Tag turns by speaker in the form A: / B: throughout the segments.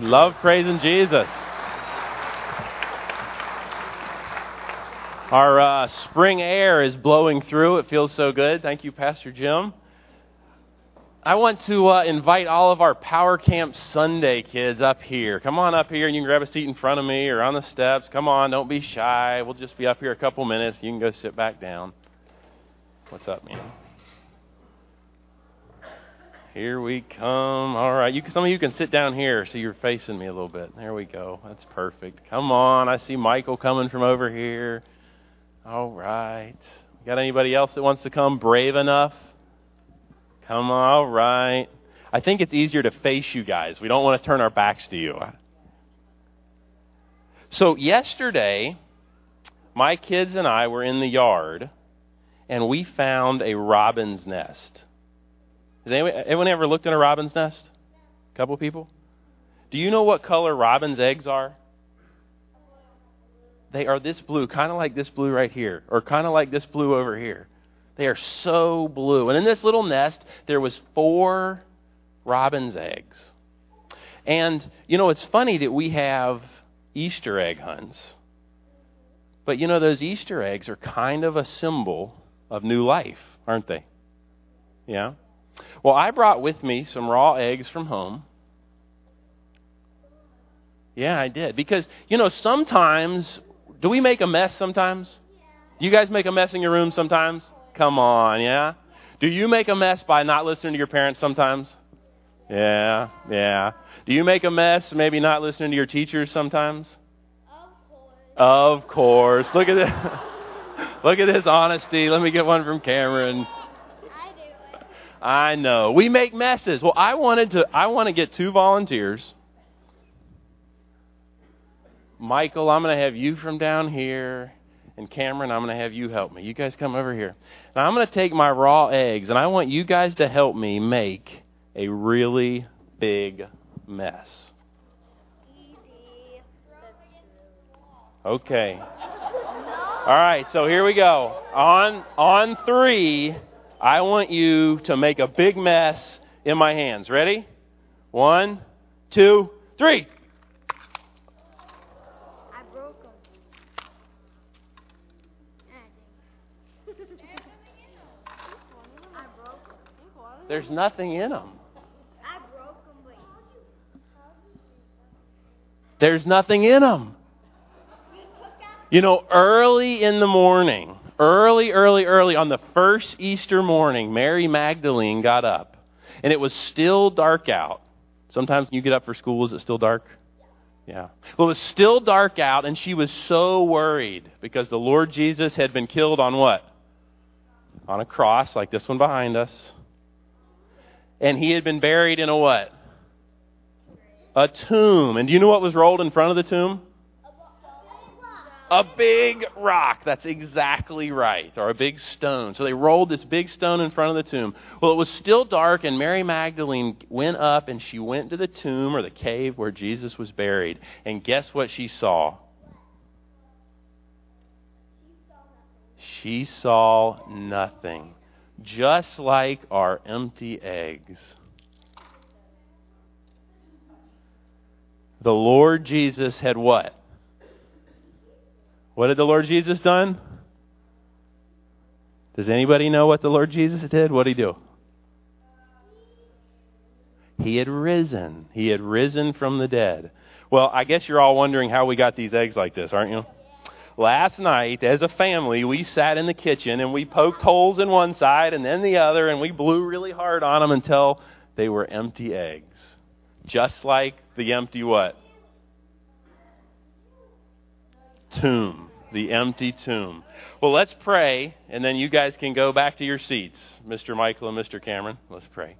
A: Love praising Jesus. Our uh, spring air is blowing through. It feels so good. Thank you, Pastor Jim. I want to uh, invite all of our Power Camp Sunday kids up here. Come on up here and you can grab a seat in front of me or on the steps. Come on, don't be shy. We'll just be up here a couple minutes. You can go sit back down. What's up, man? Here we come. All right, you, some of you can sit down here so you're facing me a little bit. There we go. That's perfect. Come on. I see Michael coming from over here. All right. Got anybody else that wants to come brave enough? Come on, all right. I think it's easier to face you guys. We don't want to turn our backs to you. So, yesterday, my kids and I were in the yard and we found a robin's nest. Has anyone, anyone ever looked in a robin's nest? A couple people? Do you know what color robin's eggs are? They are this blue, kind of like this blue right here, or kind of like this blue over here. They are so blue. And in this little nest, there was four robin's eggs. And, you know, it's funny that we have Easter egg hunts. But, you know, those Easter eggs are kind of a symbol of new life, aren't they? Yeah? Well, I brought with me some raw eggs from home. Yeah, I did. Because, you know, sometimes, do we make a mess sometimes? Do you guys make a mess in your room sometimes? Come on, yeah? Do you make a mess by not listening to your parents sometimes? Yeah, yeah. Do you make a mess maybe not listening to your teachers sometimes?
B: Of course.
A: Of course. Look at this. Look at this honesty. Let me get one from Cameron.
B: I do it.
A: I know. We make messes. Well, I wanted to I want to get two volunteers. Michael, I'm going to have you from down here and Cameron, I'm going to have you help me. You guys come over here. Now, I'm going to take my raw eggs, and I want you guys to help me make a really big mess. Okay. All right, so here we go. On on 3, I want you to make a big mess in my hands. Ready? One, two, three.
B: I broke them. I broke them.
A: There's nothing in them.
B: I broke them,
A: There's nothing in them.
B: you took out.
A: You know, early in the morning, early, early, early on the first Easter morning, Mary Magdalene got up, and it was still dark out. Sometimes you get up for school, is it still dark? Yeah. Well, it was still dark out, and she was so worried because the Lord Jesus had been killed on what? On a cross, like this one behind us. And he had been buried in a what? A tomb. And do you know what was rolled in front of the tomb? A big rock. That's exactly right. Or a big stone. So they rolled this big stone in front of the tomb. Well, it was still dark, and Mary Magdalene went up and she went to the tomb or the cave where Jesus was buried. And guess what she saw? She saw nothing. Just like our empty eggs. The Lord Jesus had what? What had the Lord Jesus done? Does anybody know what the Lord Jesus did? What did he do? He had risen. He had risen from the dead. Well, I guess you're all wondering how we got these eggs like this, aren't you? Last night, as a family, we sat in the kitchen and we poked holes in one side and then the other, and we blew really hard on them until they were empty eggs. Just like the empty what? Tomb. The empty tomb. Well, let's pray, and then you guys can go back to your seats, Mr. Michael and Mr. Cameron. Let's pray.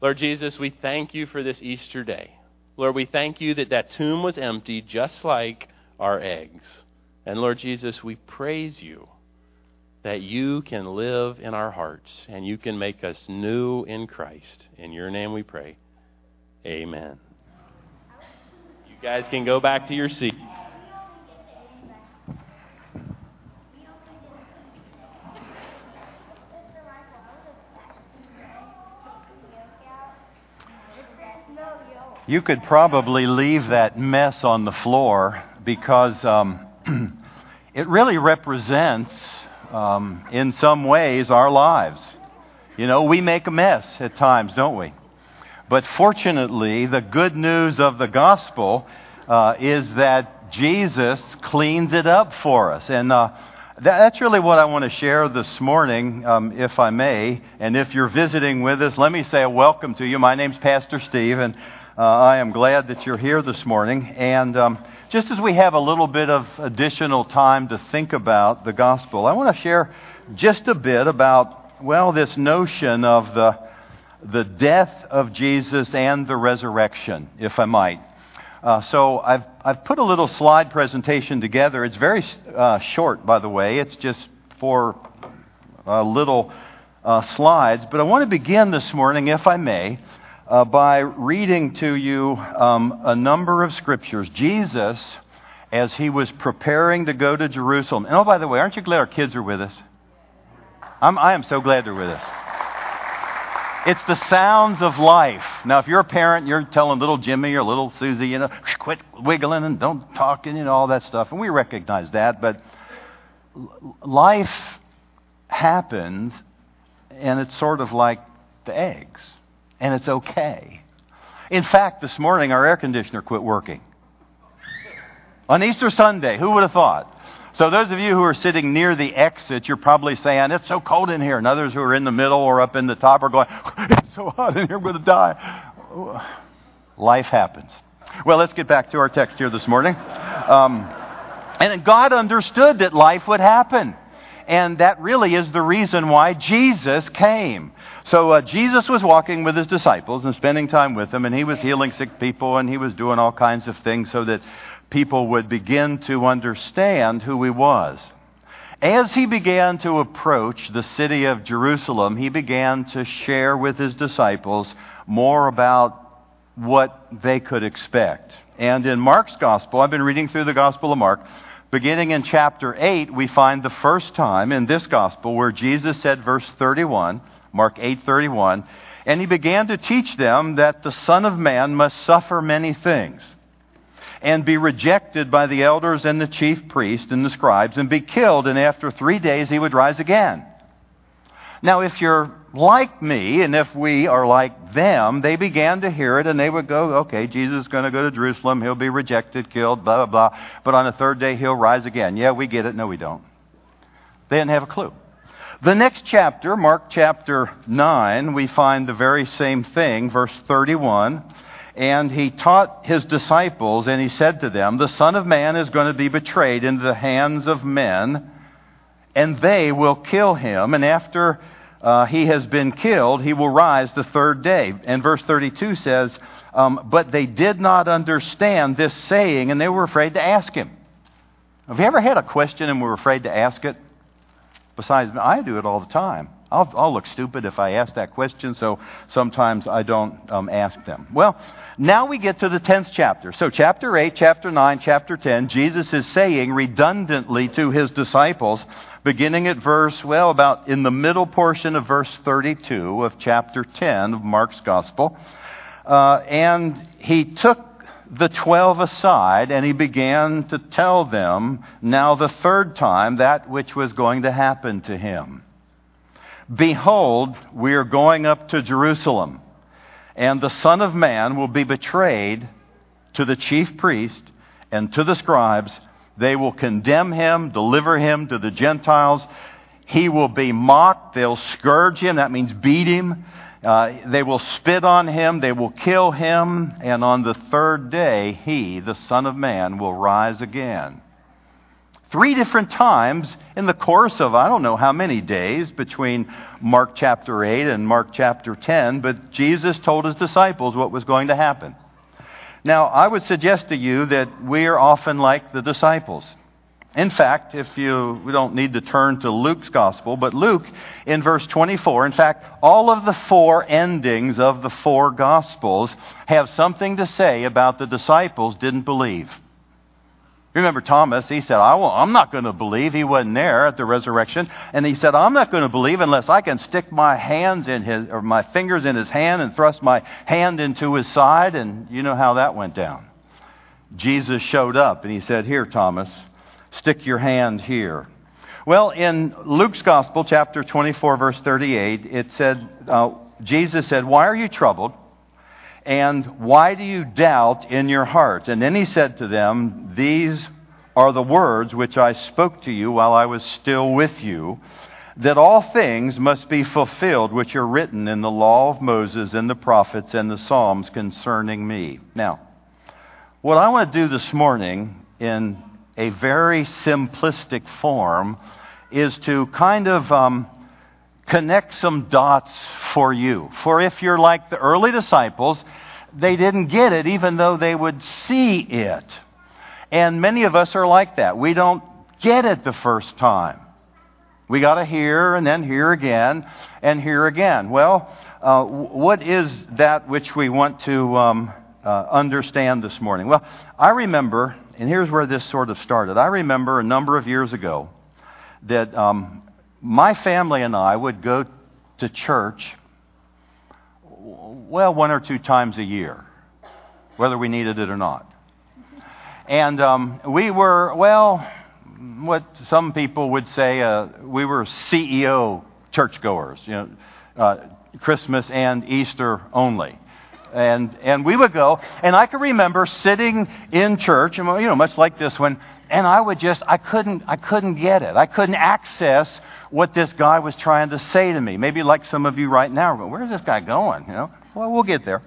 A: Lord Jesus, we thank you for this Easter day. Lord, we thank you that that tomb was empty just like our eggs. And Lord Jesus, we praise you that you can live in our hearts and you can make us new in Christ. In your name we pray. Amen. You guys can go back to your seat.
C: You could probably leave that mess on the floor because um, it really represents, um, in some ways, our lives. You know, we make a mess at times, don't we? But fortunately, the good news of the gospel uh, is that Jesus cleans it up for us. And uh, that's really what I want to share this morning, um, if I may. And if you're visiting with us, let me say a welcome to you. My name's Pastor Steve, and uh, I am glad that you're here this morning. And um, just as we have a little bit of additional time to think about the gospel, I want to share just a bit about, well, this notion of the, the death of Jesus and the resurrection, if I might. Uh, so I've, I've put a little slide presentation together. It's very uh, short, by the way. It's just four uh, little uh, slides. But I want to begin this morning, if I may, uh, by reading to you um, a number of scriptures. Jesus, as he was preparing to go to Jerusalem, and oh, by the way, aren't you glad our kids are with us? I'm, I am so glad they're with us. It's the sounds of life. Now, if you're a parent, you're telling little Jimmy or little Susie, you know, quit wiggling and don't talk and you know, all that stuff. And we recognize that. But life happens, and it's sort of like the eggs and it's okay. In fact, this morning our air conditioner quit working. On Easter Sunday, who would have thought? So, those of you who are sitting near the exit, you're probably saying, It's so cold in here. And others who are in the middle or up in the top are going, It's so hot in here, I'm going to die. Life happens. Well, let's get back to our text here this morning. Um, and God understood that life would happen. And that really is the reason why Jesus came. So uh, Jesus was walking with his disciples and spending time with them, and he was healing sick people, and he was doing all kinds of things so that people would begin to understand who he was. As he began to approach the city of Jerusalem, he began to share with his disciples more about what they could expect. And in Mark's gospel, I've been reading through the Gospel of Mark, beginning in chapter 8, we find the first time in this gospel where Jesus said, verse 31, Mark 8:31, and he began to teach them that the Son of Man must suffer many things and be rejected by the elders and the chief priests and the scribes and be killed and after 3 days he would rise again. Now if you're like me and if we are like them, they began to hear it and they would go, okay, Jesus is going to go to Jerusalem, he'll be rejected, killed, blah blah blah, but on the third day he'll rise again. Yeah, we get it. No, we don't. They didn't have a clue. The next chapter, Mark chapter 9, we find the very same thing, verse 31. And he taught his disciples, and he said to them, The Son of Man is going to be betrayed into the hands of men, and they will kill him. And after uh, he has been killed, he will rise the third day. And verse 32 says, um, But they did not understand this saying, and they were afraid to ask him. Have you ever had a question and were afraid to ask it? Besides, I do it all the time. I'll, I'll look stupid if I ask that question, so sometimes I don't um, ask them. Well, now we get to the 10th chapter. So, chapter 8, chapter 9, chapter 10, Jesus is saying redundantly to his disciples, beginning at verse, well, about in the middle portion of verse 32 of chapter 10 of Mark's Gospel. Uh, and he took the twelve aside and he began to tell them now the third time that which was going to happen to him. Behold, we are going up to Jerusalem, and the Son of Man will be betrayed to the chief priest and to the scribes. They will condemn him, deliver him to the Gentiles. He will be mocked. They'll scourge him. That means beat him. Uh, they will spit on him, they will kill him, and on the third day, he, the Son of Man, will rise again. Three different times in the course of I don't know how many days between Mark chapter 8 and Mark chapter 10, but Jesus told his disciples what was going to happen. Now, I would suggest to you that we are often like the disciples. In fact, if you, we don't need to turn to Luke's gospel, but Luke in verse 24, in fact, all of the four endings of the four gospels have something to say about the disciples didn't believe. Remember Thomas, he said, I will, I'm not going to believe. He wasn't there at the resurrection. And he said, I'm not going to believe unless I can stick my hands in his, or my fingers in his hand and thrust my hand into his side. And you know how that went down. Jesus showed up and he said, Here, Thomas, stick your hand here. Well, in Luke's Gospel, chapter 24, verse 38, it said, uh, Jesus said, Why are you troubled? And why do you doubt in your hearts? And then he said to them, These are the words which I spoke to you while I was still with you, that all things must be fulfilled which are written in the law of Moses and the prophets and the Psalms concerning me. Now, what I want to do this morning in a very simplistic form is to kind of um, connect some dots for you. For if you're like the early disciples, they didn't get it even though they would see it. And many of us are like that. We don't get it the first time. We got to hear and then hear again and hear again. Well, uh, what is that which we want to um, uh, understand this morning? Well, I remember, and here's where this sort of started. I remember a number of years ago that um, my family and I would go to church, well, one or two times a year, whether we needed it or not. And um, we were, well, what some people would say, uh, we were CEO churchgoers, you know, uh, Christmas and Easter only. And, and we would go, and I can remember sitting in church, you know, much like this one, and I would just, I couldn't, I couldn't get it. I couldn't access what this guy was trying to say to me. Maybe like some of you right now, going, where's this guy going? You know, well, we'll get there.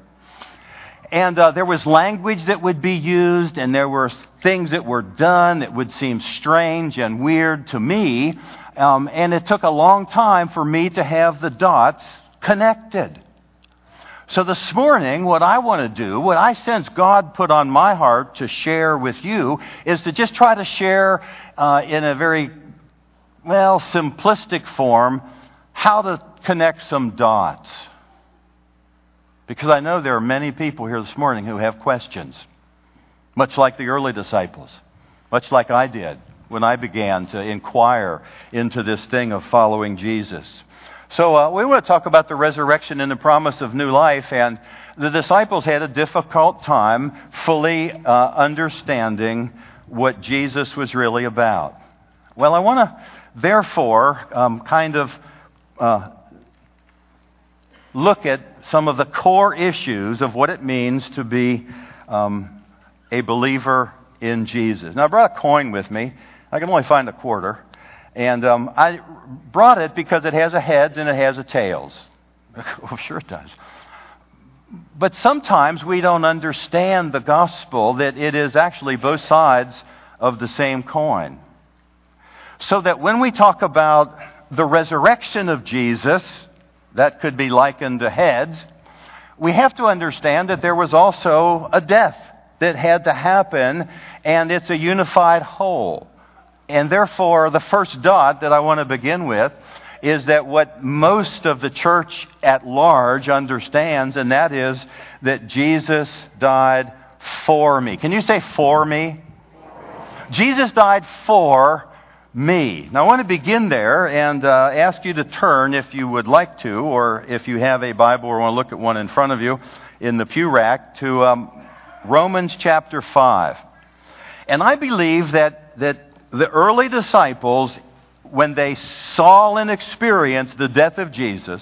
C: And uh, there was language that would be used, and there were things that were done that would seem strange and weird to me. Um, and it took a long time for me to have the dots connected. So this morning, what I want to do, what I sense God put on my heart to share with you, is to just try to share uh, in a very, well, simplistic form how to connect some dots. Because I know there are many people here this morning who have questions, much like the early disciples, much like I did when I began to inquire into this thing of following Jesus. So uh, we want to talk about the resurrection and the promise of new life. And the disciples had a difficult time fully uh, understanding what Jesus was really about. Well, I want to therefore um, kind of uh, look at some of the core issues of what it means to be um, a believer in Jesus. Now, I brought a coin with me. I can only find a quarter. And um, I brought it because it has a heads and it has a tails. oh, sure it does. But sometimes we don't understand the gospel that it is actually both sides of the same coin. So that when we talk about the resurrection of Jesus, that could be likened to heads, we have to understand that there was also a death that had to happen, and it's a unified whole. And therefore, the first dot that I want to begin with is that what most of the church at large understands, and that is that Jesus died for me. Can you say for me? Jesus died for me. Now, I want to begin there and uh, ask you to turn, if you would like to, or if you have a Bible or want to look at one in front of you in the pew rack, to um, Romans chapter 5. And I believe that, that the early disciples, when they saw and experienced the death of Jesus,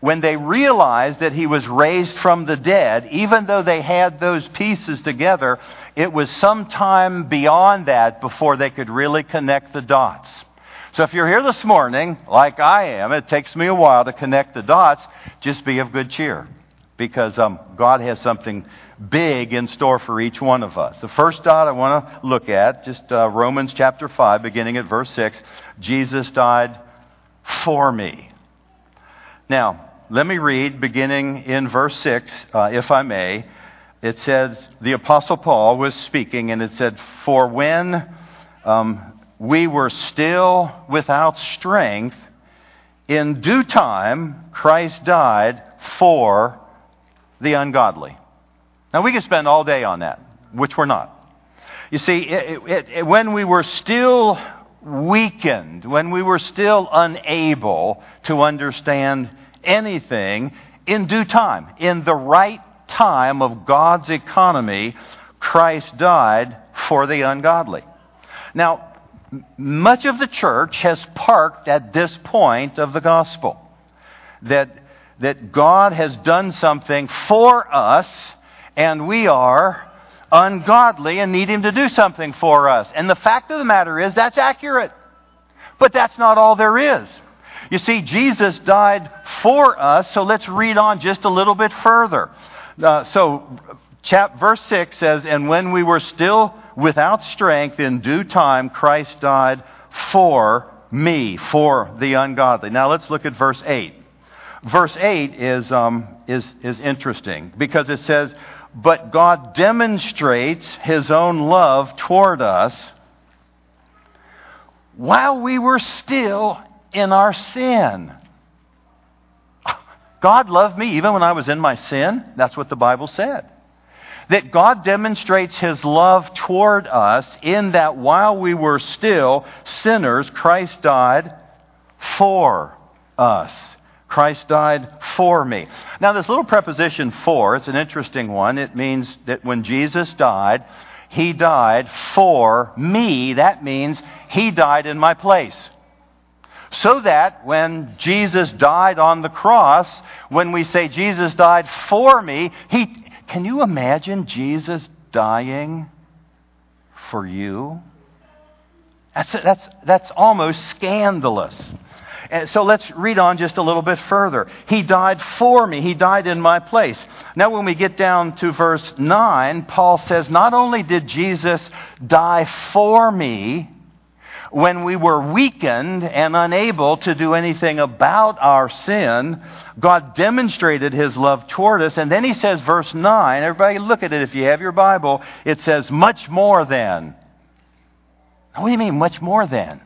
C: when they realized that he was raised from the dead, even though they had those pieces together, it was some time beyond that before they could really connect the dots. So if you're here this morning, like I am, it takes me a while to connect the dots, just be of good cheer. Because um, God has something big in store for each one of us. The first dot I want to look at, just uh, Romans chapter 5, beginning at verse 6. Jesus died for me. Now, let me read beginning in verse 6, uh, if I may. It says, the Apostle Paul was speaking, and it said, For when um, we were still without strength, in due time Christ died for the ungodly. Now, we could spend all day on that, which we're not. You see, it, it, it, when we were still weakened, when we were still unable to understand anything, in due time, in the right time of God's economy, Christ died for the ungodly. Now, much of the church has parked at this point of the gospel that, that God has done something for us and we are ungodly and need Him to do something for us. And the fact of the matter is, that's accurate. But that's not all there is. You see, Jesus died for us, so let's read on just a little bit further. Uh, so, chap, verse 6 says, And when we were still without strength, in due time, Christ died for me, for the ungodly. Now, let's look at verse 8. Verse 8 is, um, is, is interesting because it says, But God demonstrates his own love toward us while we were still in our sin. God loved me even when I was in my sin. That's what the Bible said. That God demonstrates His love toward us in that while we were still sinners, Christ died for us. Christ died for me. Now, this little preposition for, it's an interesting one. It means that when Jesus died, He died for me. That means He died in my place. So that when Jesus died on the cross, when we say Jesus died for me, he can you imagine Jesus dying for you? That's, that's, that's almost scandalous. And so let's read on just a little bit further. He died for me. He died in my place. Now, when we get down to verse 9, Paul says, Not only did Jesus die for me, when we were weakened and unable to do anything about our sin, God demonstrated His love toward us. And then He says, verse 9, everybody look at it if you have your Bible, it says, much more than. What do you mean, much more than?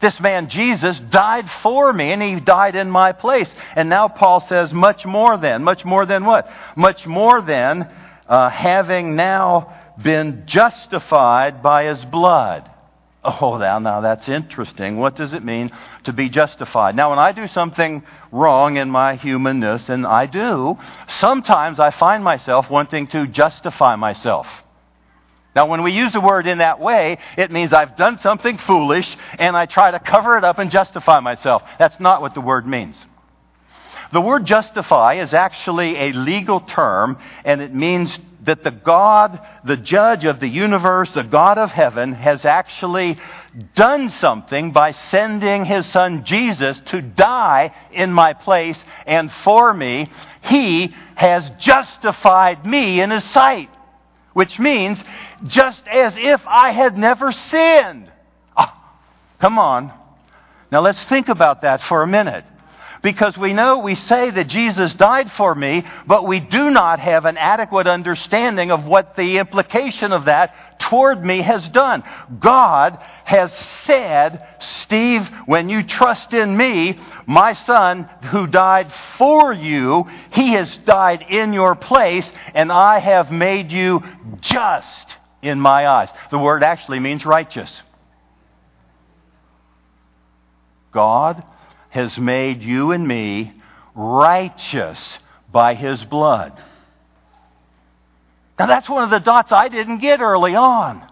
C: This man Jesus died for me and he died in my place. And now Paul says, much more than. Much more than what? Much more than uh, having now been justified by his blood. Oh, now, now that's interesting. What does it mean to be justified? Now, when I do something wrong in my humanness, and I do, sometimes I find myself wanting to justify myself. Now, when we use the word in that way, it means I've done something foolish and I try to cover it up and justify myself. That's not what the word means. The word justify is actually a legal term, and it means that the God, the judge of the universe, the God of heaven, has actually done something by sending his son Jesus to die in my place and for me. He has justified me in his sight, which means just as if I had never sinned. Oh, come on. Now let's think about that for a minute because we know we say that Jesus died for me, but we do not have an adequate understanding of what the implication of that toward me has done. God has said, Steve, when you trust in me, my son who died for you, he has died in your place, and I have made you just in my eyes. The word actually means righteous. God has made you and me righteous by his blood. Now, that's one of the dots I didn't get early on.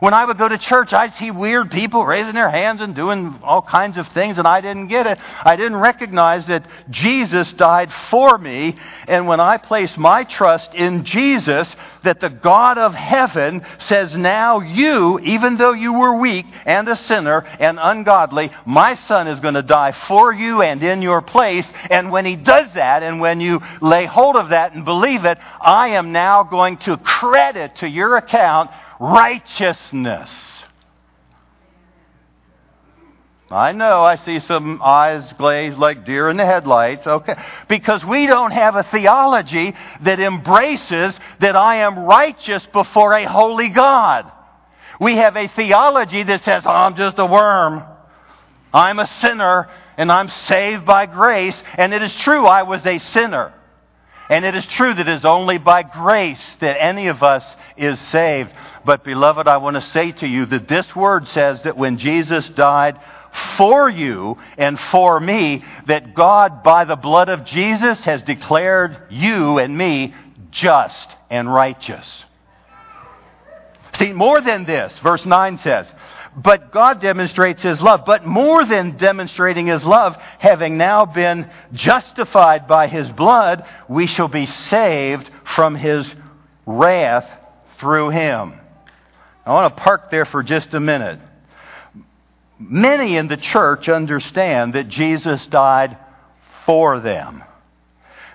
C: When I would go to church, I'd see weird people raising their hands and doing all kinds of things, and I didn't get it. I didn't recognize that Jesus died for me, and when I place my trust in Jesus, that the God of heaven says, Now you, even though you were weak and a sinner and ungodly, my son is going to die for you and in your place. And when he does that, and when you lay hold of that and believe it, I am now going to credit to your account righteousness. I know I see some eyes glazed like deer in the headlights. Okay. Because we don't have a theology that embraces that I am righteous before a holy God. We have a theology that says, oh, I'm just a worm. I'm a sinner and I'm saved by grace. And it is true, I was a sinner. And it is true that it is only by grace that any of us is saved. But, beloved, I want to say to you that this word says that when Jesus died for you and for me, that God, by the blood of Jesus, has declared you and me just and righteous. See, more than this, verse 9 says, but God demonstrates His love. But more than demonstrating His love, having now been justified by His blood, we shall be saved from His wrath through Him. I want to park there for just a minute. Many in the church understand that Jesus died for them,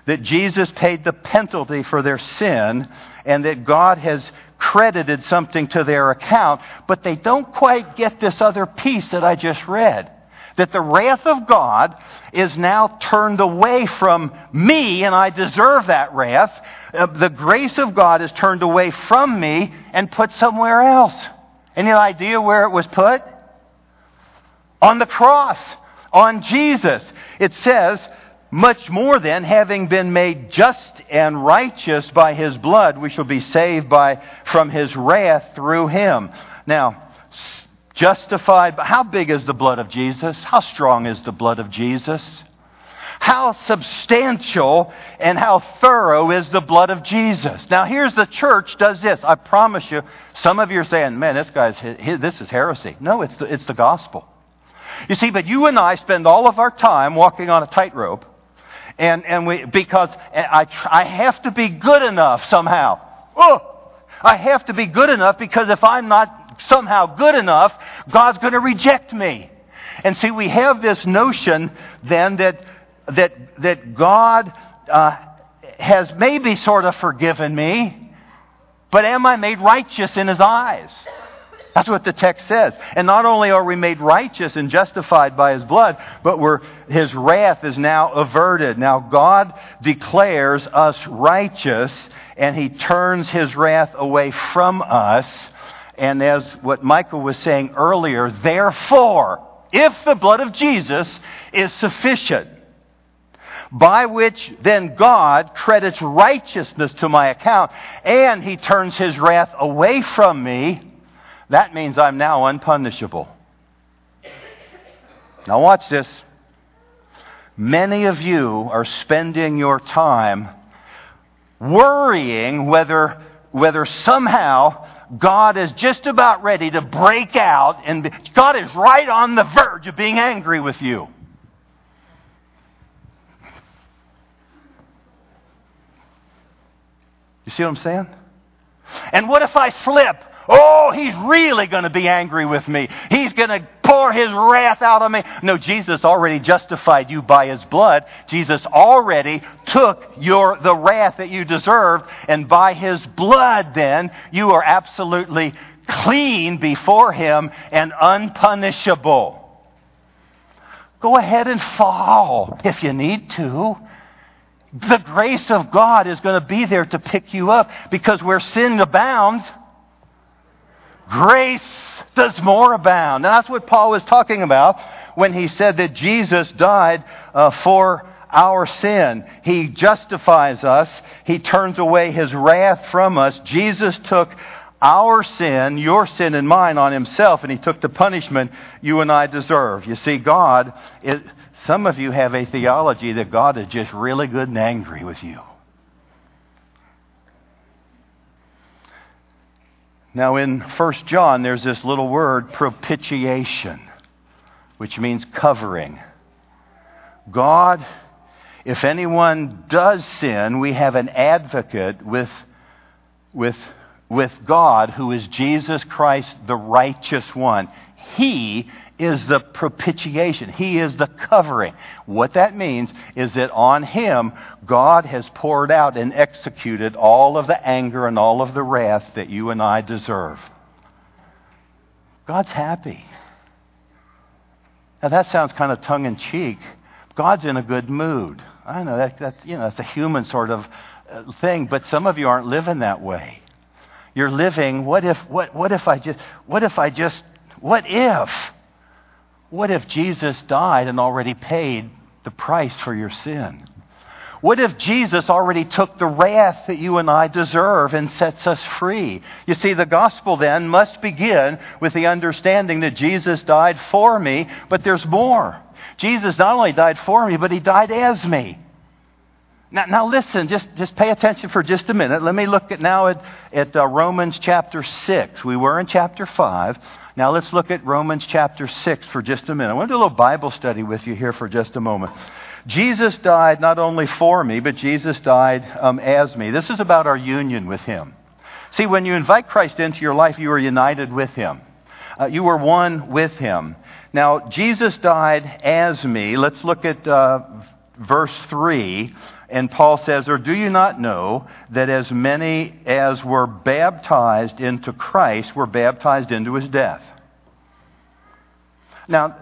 C: that Jesus paid the penalty for their sin, and that God has credited something to their account, but they don't quite get this other piece that I just read. That the wrath of God is now turned away from me, and I deserve that wrath. Uh, the grace of God is turned away from me and put somewhere else. Any idea where it was put? On the cross, on Jesus. It says, much more then, having been made just and righteous by his blood, we shall be saved by, from his wrath through him. Now, justified, but how big is the blood of Jesus? How strong is the blood of Jesus? How substantial and how thorough is the blood of Jesus? Now, here's the church does this. I promise you, some of you are saying, man, this guy's, this is heresy. No, it's the, it's the gospel. You see, but you and I spend all of our time walking on a tightrope and, and we, because I, I have to be good enough somehow. Oh, I have to be good enough because if I'm not somehow good enough, God's going to reject me. And see, we have this notion then that, that, that God uh, has maybe sort of forgiven me, but am I made righteous in His eyes? That's what the text says. And not only are we made righteous and justified by his blood, but we're, his wrath is now averted. Now God declares us righteous and he turns his wrath away from us. And as what Michael was saying earlier, therefore, if the blood of Jesus is sufficient, by which then God credits righteousness to my account, and he turns his wrath away from me, that means I'm now unpunishable. Now, watch this. Many of you are spending your time worrying whether, whether somehow God is just about ready to break out and God is right on the verge of being angry with you. You see what I'm saying? And what if I slip? Oh, he's really going to be angry with me. He's going to pour his wrath out on me. No, Jesus already justified you by his blood. Jesus already took your, the wrath that you deserved, and by his blood, then, you are absolutely clean before him and unpunishable. Go ahead and fall if you need to. The grace of God is going to be there to pick you up because where sin abounds, grace does more abound. And that's what Paul was talking about when he said that Jesus died uh, for our sin. He justifies us. He turns away his wrath from us. Jesus took our sin, your sin and mine, on himself, and he took the punishment you and I deserve. You see, God, it, some of you have a theology that God is just really good and angry with you. Now, in 1 John, there's this little word, propitiation, which means covering. God, if anyone does sin, we have an advocate with, with, with God who is Jesus Christ, the righteous one. He is the propitiation. He is the covering. What that means is that on Him, God has poured out and executed all of the anger and all of the wrath that you and I deserve. God's happy. Now that sounds kind of tongue in cheek. God's in a good mood. I know that, that's, you know, that's a human sort of uh, thing, but some of you aren't living that way. You're living, what if, what, what if I just, what if I just, what if? What if Jesus died and already paid the price for your sin? What if Jesus already took the wrath that you and I deserve and sets us free? You see, the gospel then must begin with the understanding that Jesus died for me, but there's more. Jesus not only died for me, but he died as me. Now, now listen, just, just pay attention for just a minute. Let me look at now at, at uh, Romans chapter 6. We were in chapter 5. Now let's look at Romans chapter 6 for just a minute. I want to do a little Bible study with you here for just a moment. Jesus died not only for me, but Jesus died um, as me. This is about our union with Him. See, when you invite Christ into your life, you are united with Him. Uh, you are one with Him. Now, Jesus died as me. Let's look at uh, verse 3. And Paul says, Or do you not know that as many as were baptized into Christ were baptized into his death? Now,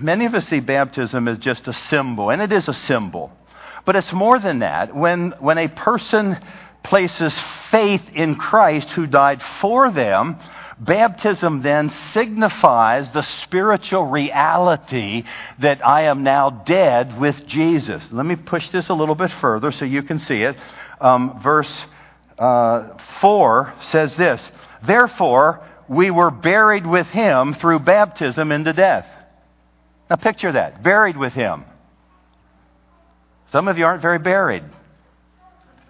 C: many of us see baptism as just a symbol, and it is a symbol. But it's more than that. When, when a person places faith in Christ who died for them, baptism then signifies the spiritual reality that I am now dead with Jesus. Let me push this a little bit further so you can see it. Um, verse uh, 4 says this Therefore, we were buried with him through baptism into death. Now picture that buried with him. Some of you aren't very buried.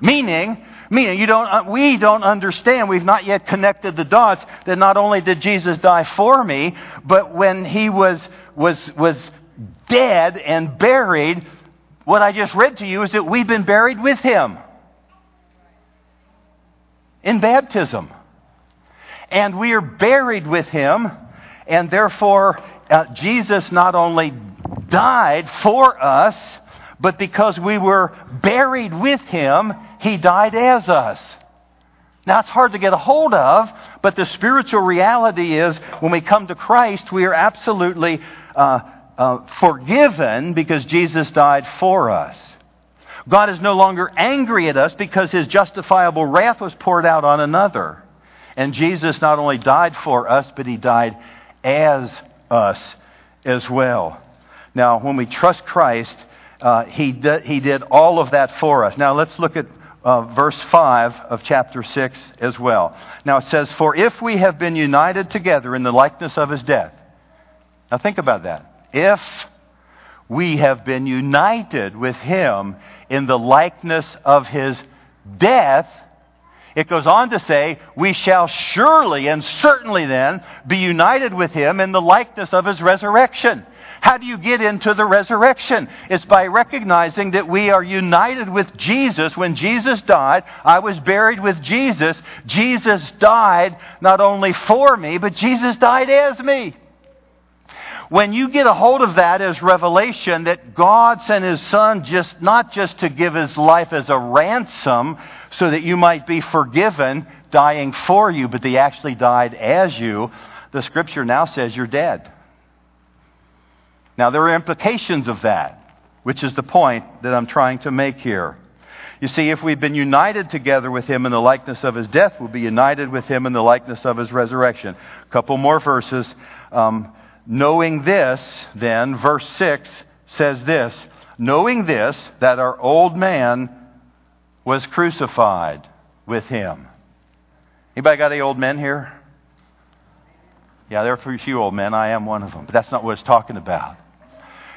C: Meaning, meaning you don't, uh, we don't understand, we've not yet connected the dots that not only did Jesus die for me, but when he was, was, was dead and buried, what I just read to you is that we've been buried with him in baptism. And we are buried with him, and therefore uh, Jesus not only died for us, but because we were buried with him, he died as us. Now, it's hard to get a hold of, but the spiritual reality is when we come to Christ, we are absolutely uh, uh, forgiven because Jesus died for us. God is no longer angry at us because his justifiable wrath was poured out on another. And Jesus not only died for us, but he died as us as well. Now, when we trust Christ, uh, he, did, he did all of that for us. Now, let's look at uh, verse 5 of chapter 6 as well. Now, it says, For if we have been united together in the likeness of his death. Now, think about that. If we have been united with him in the likeness of his death, it goes on to say, We shall surely and certainly then be united with him in the likeness of his resurrection. How do you get into the resurrection? It's by recognizing that we are united with Jesus. When Jesus died, I was buried with Jesus. Jesus died not only for me, but Jesus died as me. When you get a hold of that as revelation that God sent his son just not just to give his life as a ransom so that you might be forgiven, dying for you, but he actually died as you, the scripture now says you're dead. Now there are implications of that, which is the point that I'm trying to make here. You see, if we've been united together with him in the likeness of his death, we'll be united with him in the likeness of his resurrection. A couple more verses. Um, Knowing this, then, verse 6 says this Knowing this, that our old man was crucified with him. Anybody got any old men here? Yeah, there are a few old men. I am one of them. But that's not what it's talking about.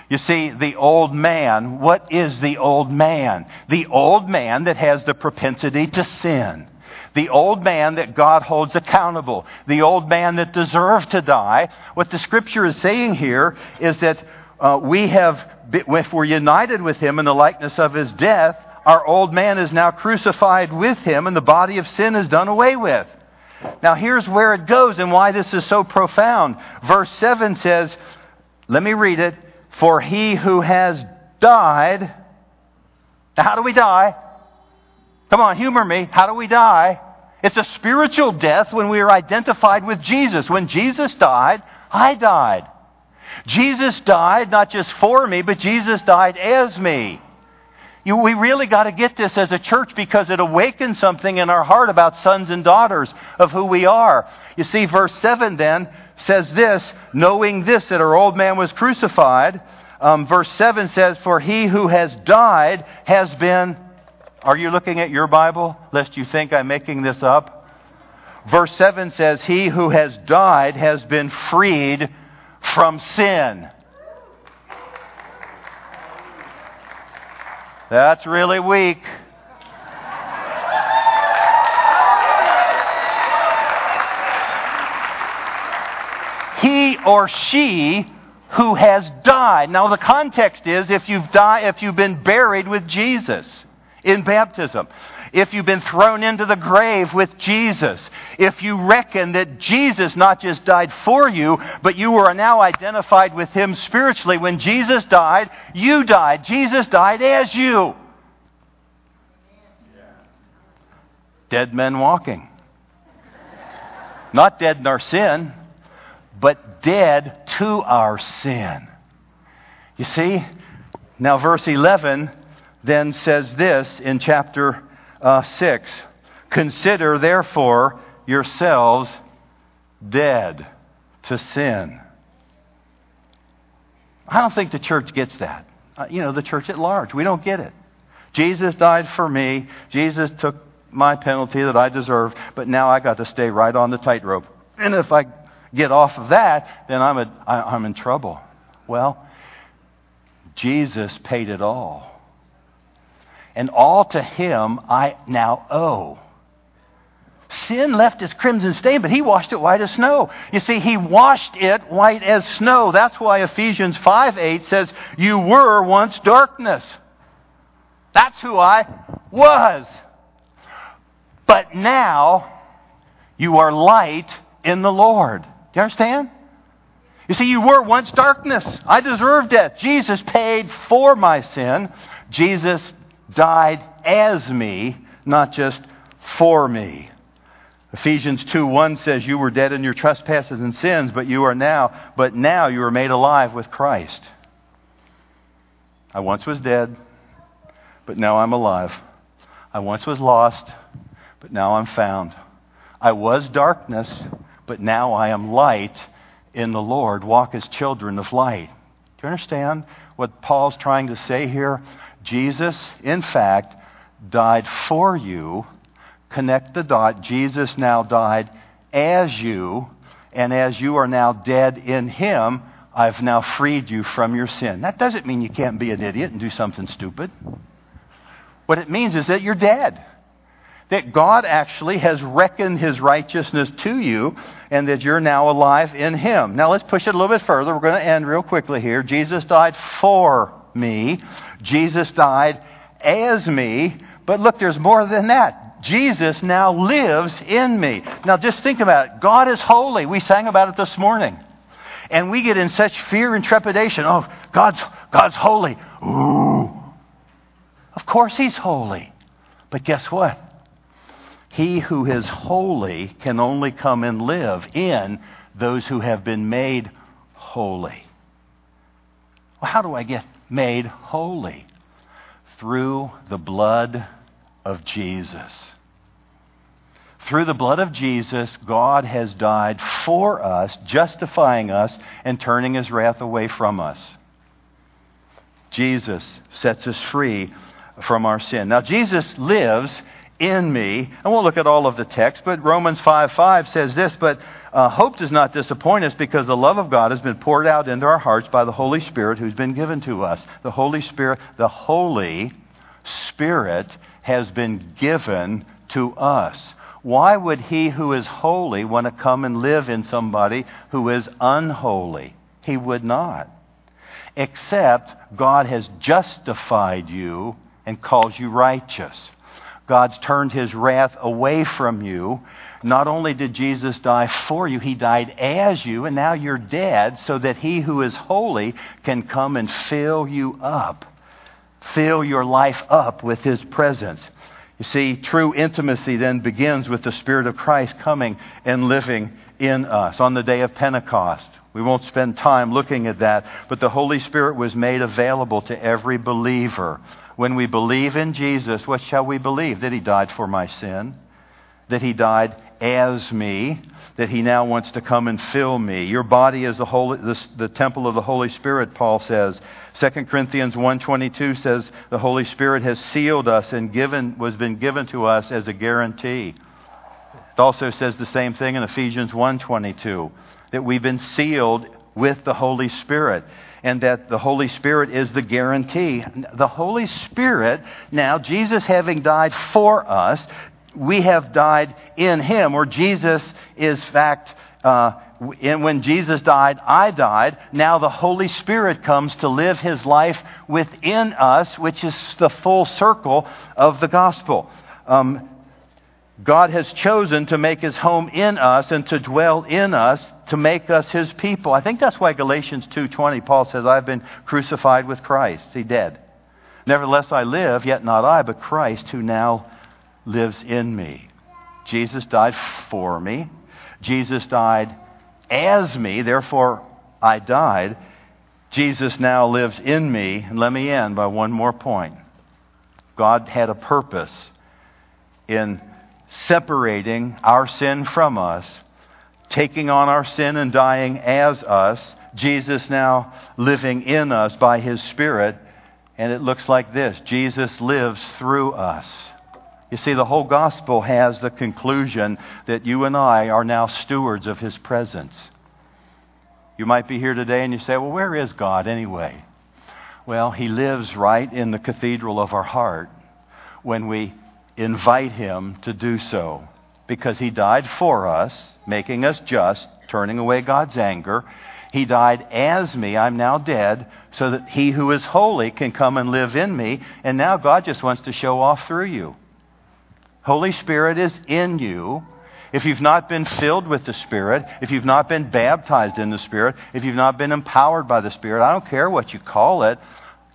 C: You see, the old man, what is the old man? The old man that has the propensity to sin. The old man that God holds accountable. The old man that deserved to die. What the scripture is saying here is that uh, we have, if we're united with him in the likeness of his death, our old man is now crucified with him and the body of sin is done away with. Now here's where it goes and why this is so profound. Verse 7 says, let me read it. For he who has died, now how do we die? Come on, humor me. How do we die? It's a spiritual death when we are identified with Jesus. When Jesus died, I died. Jesus died not just for me, but Jesus died as me. You, we really got to get this as a church because it awakens something in our heart about sons and daughters of who we are. You see, verse 7 then says this knowing this, that our old man was crucified Um, verse 7 says, For he who has died has been. Are you looking at your Bible, lest you think I'm making this up? Verse 7 says, He who has died has been freed from sin. That's really weak. He or she who has died. Now the context is if you've died, if you've been buried with Jesus in baptism, if you've been thrown into the grave with Jesus, if you reckon that Jesus not just died for you, but you are now identified with him spiritually. When Jesus died, you died. Jesus died as you. Dead men walking. Not dead in our sin, but dead to our sin. You see? Now, verse 11 then says this in chapter uh, 6 Consider, therefore, yourselves dead to sin. I don't think the church gets that. Uh, you know, the church at large. We don't get it. Jesus died for me. Jesus took my penalty that I deserved, but now I got to stay right on the tightrope. And if I get off of that, then I'm, a, I, I'm in trouble. Well, Jesus paid it all. And all to him I now owe. Sin left its crimson stain, but he washed it white as snow. You see, he washed it white as snow. That's why Ephesians 5 8 says, You were once darkness. That's who I was. But now you are light in the Lord. You understand? You see, you were once darkness. I deserved death. Jesus paid for my sin. Jesus died as me, not just for me. Ephesians 2 1 says, You were dead in your trespasses and sins, but you are now, but now you are made alive with Christ. I once was dead, but now I'm alive. I once was lost, but now I'm found. I was darkness, but now I am light in the Lord. Walk as children of light. Do you understand what Paul's trying to say here? Jesus, in fact, died for you. Connect the dot. Jesus now died as you, and as you are now dead in Him, I've now freed you from your sin. That doesn't mean you can't be an idiot and do something stupid. What it means is that you're dead. That God actually has reckoned his righteousness to you and that you're now alive in him. Now let's push it a little bit further. We're going to end real quickly here. Jesus died for me. Jesus died as me. But look, there's more than that. Jesus now lives in me. Now just think about it. God is holy. We sang about it this morning. And we get in such fear and trepidation. Oh, God's, God's holy. Ooh. Of course he's holy. But guess what? He who is holy can only come and live in those who have been made holy. Well, how do I get made holy? Through the blood of Jesus. Through the blood of Jesus, God has died for us, justifying us and turning his wrath away from us. Jesus sets us free from our sin. Now, Jesus lives in me. I won't look at all of the text, but Romans 5 5 says this, but uh, hope does not disappoint us because the love of God has been poured out into our hearts by the Holy Spirit who's been given to us. The Holy Spirit, the Holy Spirit has been given to us. Why would he who is holy want to come and live in somebody who is unholy? He would not. Except God has justified you and calls you righteous. God's turned his wrath away from you. Not only did Jesus die for you, he died as you, and now you're dead, so that he who is holy can come and fill you up, fill your life up with his presence. You see, true intimacy then begins with the Spirit of Christ coming and living in us on the day of Pentecost. We won't spend time looking at that, but the Holy Spirit was made available to every believer. When we believe in Jesus, what shall we believe? That He died for my sin, that He died as me, that he now wants to come and fill me. Your body is the, holy, the, the temple of the Holy Spirit, Paul says. 2 Corinthians 1.22 says the Holy Spirit has sealed us and given, was been given to us as a guarantee. It also says the same thing in Ephesians 1.22, that we've been sealed with the Holy Spirit and that the Holy Spirit is the guarantee. The Holy Spirit, now, Jesus having died for us, we have died in Him, or Jesus is fact. Uh, and when Jesus died, I died. Now the Holy Spirit comes to live His life within us, which is the full circle of the gospel. Um, God has chosen to make his home in us and to dwell in us to make us his people. I think that's why Galatians 2:20 Paul says I've been crucified with Christ. He dead. Nevertheless I live, yet not I, but Christ who now lives in me. Jesus died for me. Jesus died as me, therefore I died. Jesus now lives in me. And let me end by one more point. God had a purpose in separating our sin from us, taking on our sin and dying as us, Jesus now living in us by his Spirit, and it looks like this Jesus lives through us. You see, the whole gospel has the conclusion that you and I are now stewards of his presence. You might be here today and you say, well, where is God anyway? Well, he lives right in the cathedral of our heart when we invite him to do so because he died for us, making us just, turning away God's anger. He died as me. I'm now dead so that he who is holy can come and live in me. And now God just wants to show off through you. Holy Spirit is in you. If you've not been filled with the Spirit, if you've not been baptized in the Spirit, if you've not been empowered by the Spirit, I don't care what you call it,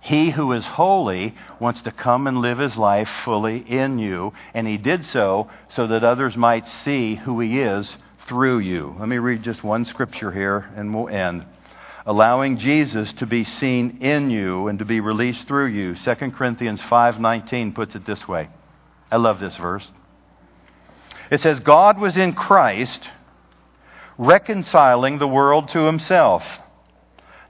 C: he who is holy wants to come and live his life fully in you, and he did so so that others might see who he is through you. Let me read just one scripture here and we'll end. Allowing Jesus to be seen in you and to be released through you. 2 Corinthians 5:19 puts it this way. I love this verse. It says God was in Christ reconciling the world to himself.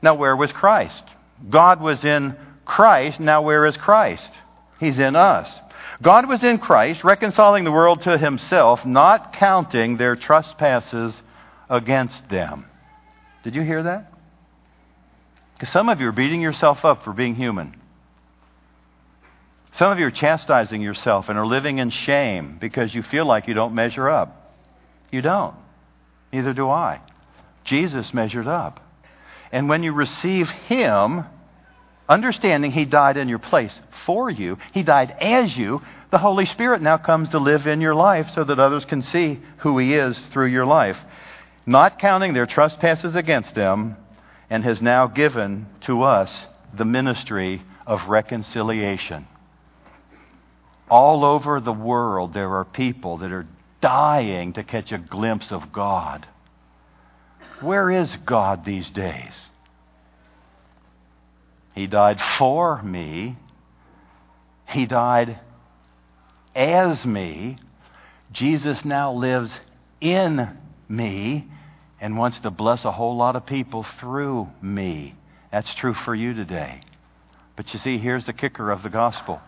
C: Now where was Christ? God was in Christ. Now, where is Christ? He's in us. God was in Christ, reconciling the world to himself, not counting their trespasses against them. Did you hear that? Because some of you are beating yourself up for being human. Some of you are chastising yourself and are living in shame because you feel like you don't measure up. You don't. Neither do I. Jesus measured up. And when you receive Him, understanding He died in your place for you, He died as you, the Holy Spirit now comes to live in your life so that others can see who He is through your life, not counting their trespasses against them, and has now given to us the ministry of reconciliation. All over the world, there are people that are dying to catch a glimpse of God. Where is God these days? He died for me. He died as me. Jesus now lives in me and wants to bless a whole lot of people through me. That's true for you today. But you see, here's the kicker of the gospel.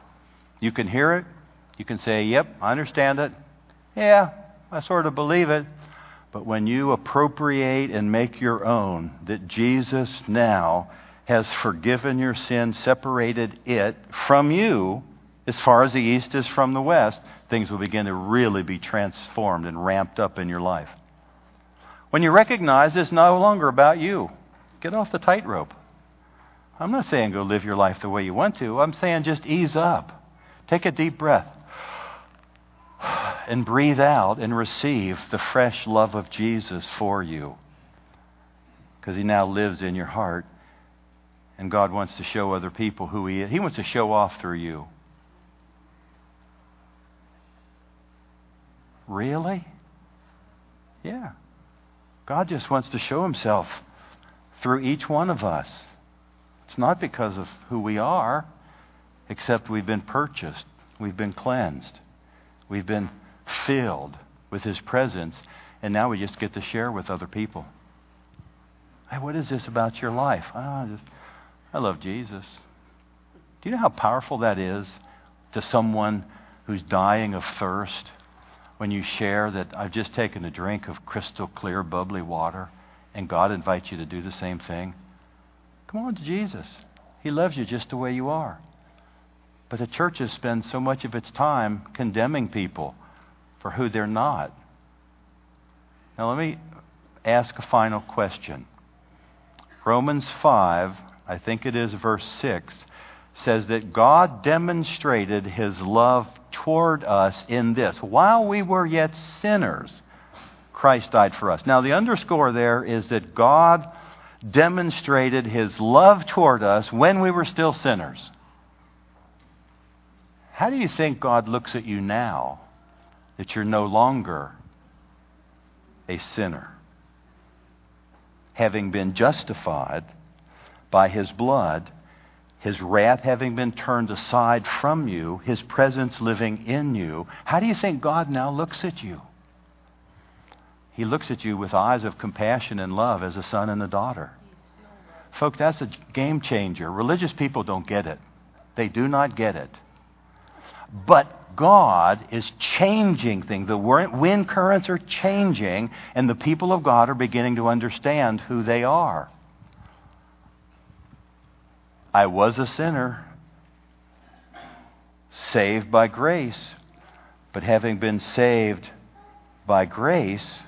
C: You can hear it. You can say, Yep, I understand it. Yeah, I sort of believe it. But when you appropriate and make your own that Jesus now has forgiven your sin, separated it from you as far as the east is from the west, things will begin to really be transformed and ramped up in your life. When you recognize it's no longer about you, get off the tightrope. I'm not saying go live your life the way you want to. I'm saying just ease up. Take a deep breath and breathe out and receive the fresh love of Jesus for you. Because he now lives in your heart and God wants to show other people who He is. He wants to show off through you. Really? Yeah. God just wants to show Himself through each one of us. It's not because of who we are, except we've been purchased, we've been cleansed, we've been filled, with His presence, and now we just get to share with other people. Hey, what is this about your life? Oh, I, just, I love Jesus. Do you know how powerful that is to someone who's dying of thirst when you share that I've just taken a drink of crystal clear, bubbly water, and God invites you to do the same thing? Come on to Jesus. He loves you just the way you are. But the churches spend so much of its time condemning people for who they're not. Now, let me ask a final question. Romans 5, I think it is verse 6, says that God demonstrated his love toward us in this. While we were yet sinners, Christ died for us. Now, the underscore there is that God demonstrated his love toward us when we were still sinners. How do you think God looks at you now that you're no longer a sinner? Having been justified by his blood, his wrath having been turned aside from you, his presence living in you, how do you think God now looks at you? He looks at you with eyes of compassion and love as a son and a daughter. Folks, that's a game changer. Religious people don't get it. They do not get it. But God is changing things. The wind currents are changing, and the people of God are beginning to understand who they are. I was a sinner, saved by grace, but having been saved by grace,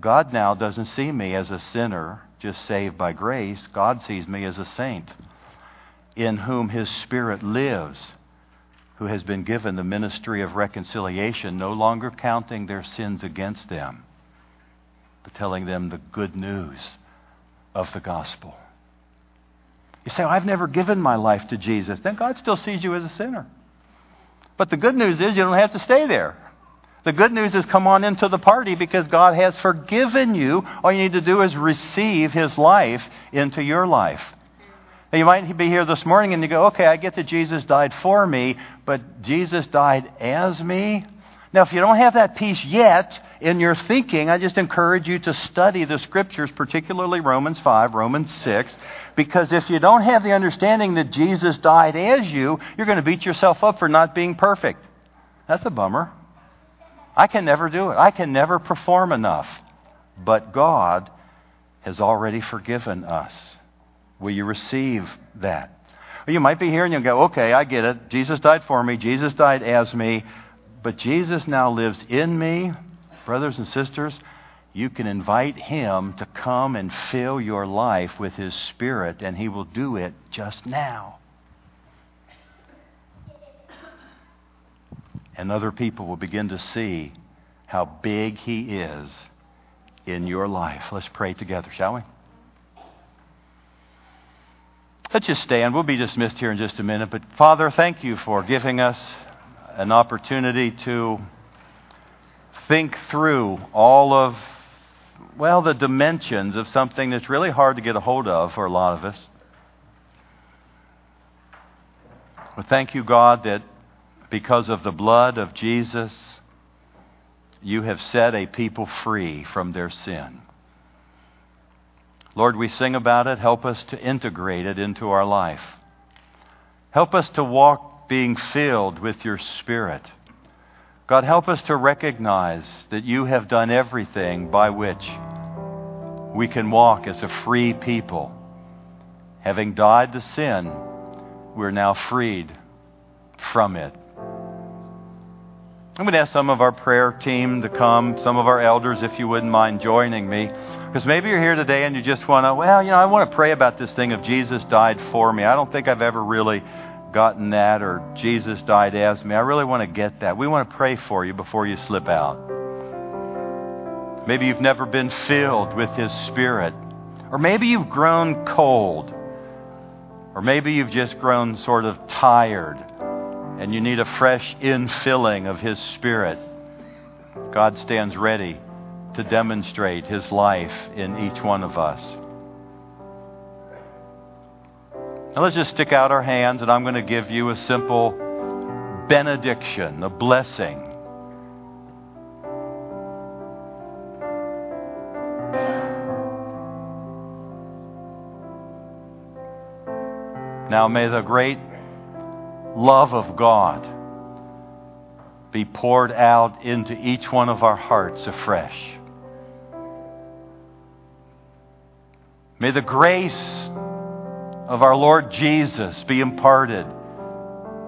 C: God now doesn't see me as a sinner, just saved by grace. God sees me as a saint in whom His Spirit lives who has been given the ministry of reconciliation, no longer counting their sins against them, but telling them the good news of the gospel. You say, I've never given my life to Jesus. Then God still sees you as a sinner. But the good news is you don't have to stay there. The good news is come on into the party because God has forgiven you. All you need to do is receive His life into your life. You might be here this morning and you go, okay, I get that Jesus died for me, but Jesus died as me. Now, if you don't have that piece yet in your thinking, I just encourage you to study the scriptures, particularly Romans 5, Romans 6, because if you don't have the understanding that Jesus died as you, you're going to beat yourself up for not being perfect. That's a bummer. I can never do it. I can never perform enough. But God has already forgiven us. Will you receive that? Or you might be here and you'll go, okay, I get it. Jesus died for me. Jesus died as me. But Jesus now lives in me. Brothers and sisters, you can invite him to come and fill your life with his spirit, and he will do it just now. And other people will begin to see how big he is in your life. Let's pray together, shall we? Let's just stand. We'll be dismissed here in just a minute. But Father, thank you for giving us an opportunity to think through all of, well, the dimensions of something that's really hard to get a hold of for a lot of us. Well, thank you, God, that because of the blood of Jesus, you have set a people free from their sin. Lord, we sing about it. Help us to integrate it into our life. Help us to walk being filled with your Spirit. God, help us to recognize that you have done everything by which we can walk as a free people. Having died to sin, we're now freed from it. I'm going to ask some of our prayer team to come, some of our elders, if you wouldn't mind joining me. Because maybe you're here today and you just want to, well, you know, I want to pray about this thing of Jesus died for me. I don't think I've ever really gotten that or Jesus died as me. I really want to get that. We want to pray for you before you slip out. Maybe you've never been filled with His Spirit. Or maybe you've grown cold. Or maybe you've just grown sort of tired and you need a fresh infilling of His Spirit, God stands ready to demonstrate His life in each one of us. Now let's just stick out our hands, and I'm going to give you a simple benediction, a blessing. Now may the great love of God be poured out into each one of our hearts afresh. May the grace of our Lord Jesus be imparted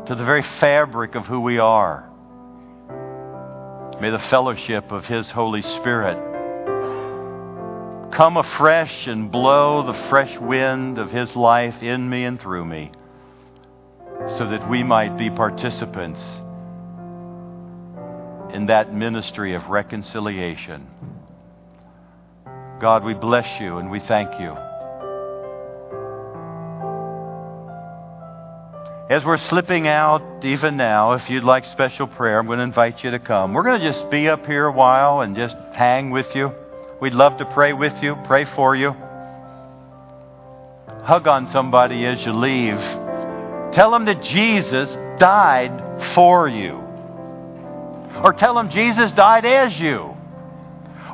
C: to the very fabric of who we are. May the fellowship of His Holy Spirit come afresh and blow the fresh wind of His life in me and through me so that we might be participants in that ministry of reconciliation. God, we bless you and we thank you. As we're slipping out, even now, if you'd like special prayer, I'm going to invite you to come. We're going to just be up here a while and just hang with you. We'd love to pray with you, pray for you. Hug on somebody as you leave. Tell them that Jesus died for you. Or tell them Jesus died as you.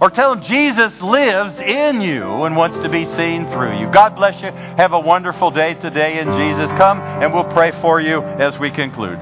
C: Or tell them Jesus lives in you and wants to be seen through you. God bless you. Have a wonderful day today in Jesus. Come and we'll pray for you as we conclude.